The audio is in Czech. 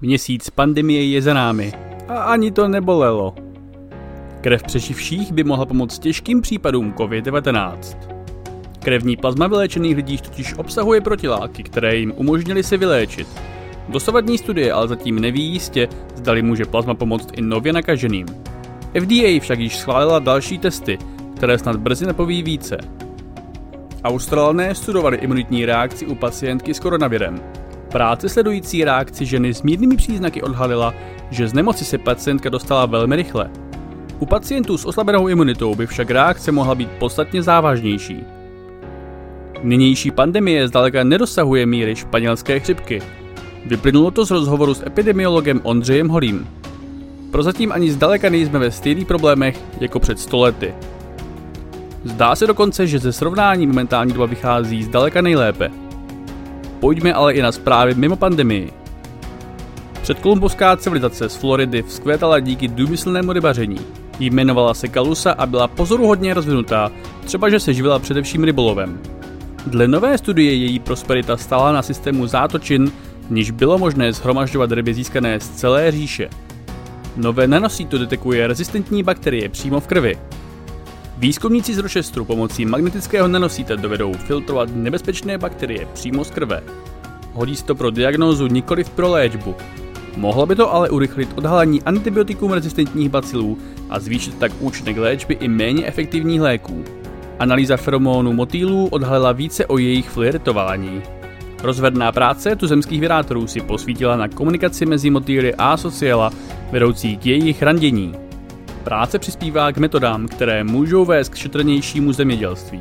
Měsíc pandemie je za námi a ani to nebolelo. Krev přeživších by mohla pomoct těžkým případům COVID-19. Krevní plazma vyléčených lidí totiž obsahuje protiláky, které jim umožnily se vyléčit. Dosavadní studie ale zatím neví jistě, zdali může plazma pomoct i nově nakaženým. FDA však již schválila další testy, které snad brzy napoví více. Australané studovali imunitní reakci u pacientky s koronavirem. Práce sledující reakci ženy s mírnými příznaky odhalila, že z nemoci se pacientka dostala velmi rychle. U pacientů s oslabenou imunitou by však reakce mohla být podstatně závažnější. Nynější pandemie zdaleka nedosahuje míry španělské chřipky. Vyplynulo to z rozhovoru s epidemiologem Ondřejem Holím. Prozatím ani zdaleka nejsme ve stejných problémech jako před stolety. Zdá se dokonce, že ze srovnání momentální doba vychází zdaleka nejlépe – Pojďme ale i na zprávy mimo pandemii. Předkolumbovská civilizace z Floridy vzkvétala díky důmyslnému rybaření. Jmenovala se Kalusa a byla pozoruhodně rozvinutá, třeba že se živila především rybolovem. Dle nové studie její prosperita stála na systému zátočin, níž bylo možné zhromažďovat ryby získané z celé říše. Nové nanosíto detekuje rezistentní bakterie přímo v krvi, Výzkumníci z Rochesteru pomocí magnetického nanosíta dovedou filtrovat nebezpečné bakterie přímo z krve. Hodí se to pro diagnózu, nikoli pro léčbu. Mohlo by to ale urychlit odhalení antibiotikum rezistentních bacilů a zvýšit tak účinek léčby i méně efektivních léků. Analýza feromonů motýlů odhalila více o jejich flirtování. Rozvedná práce tuzemských vyrátorů si posvítila na komunikaci mezi motýly a sociala, vedoucí k jejich randění. Práce přispívá k metodám, které můžou vést k šetrnějšímu zemědělství.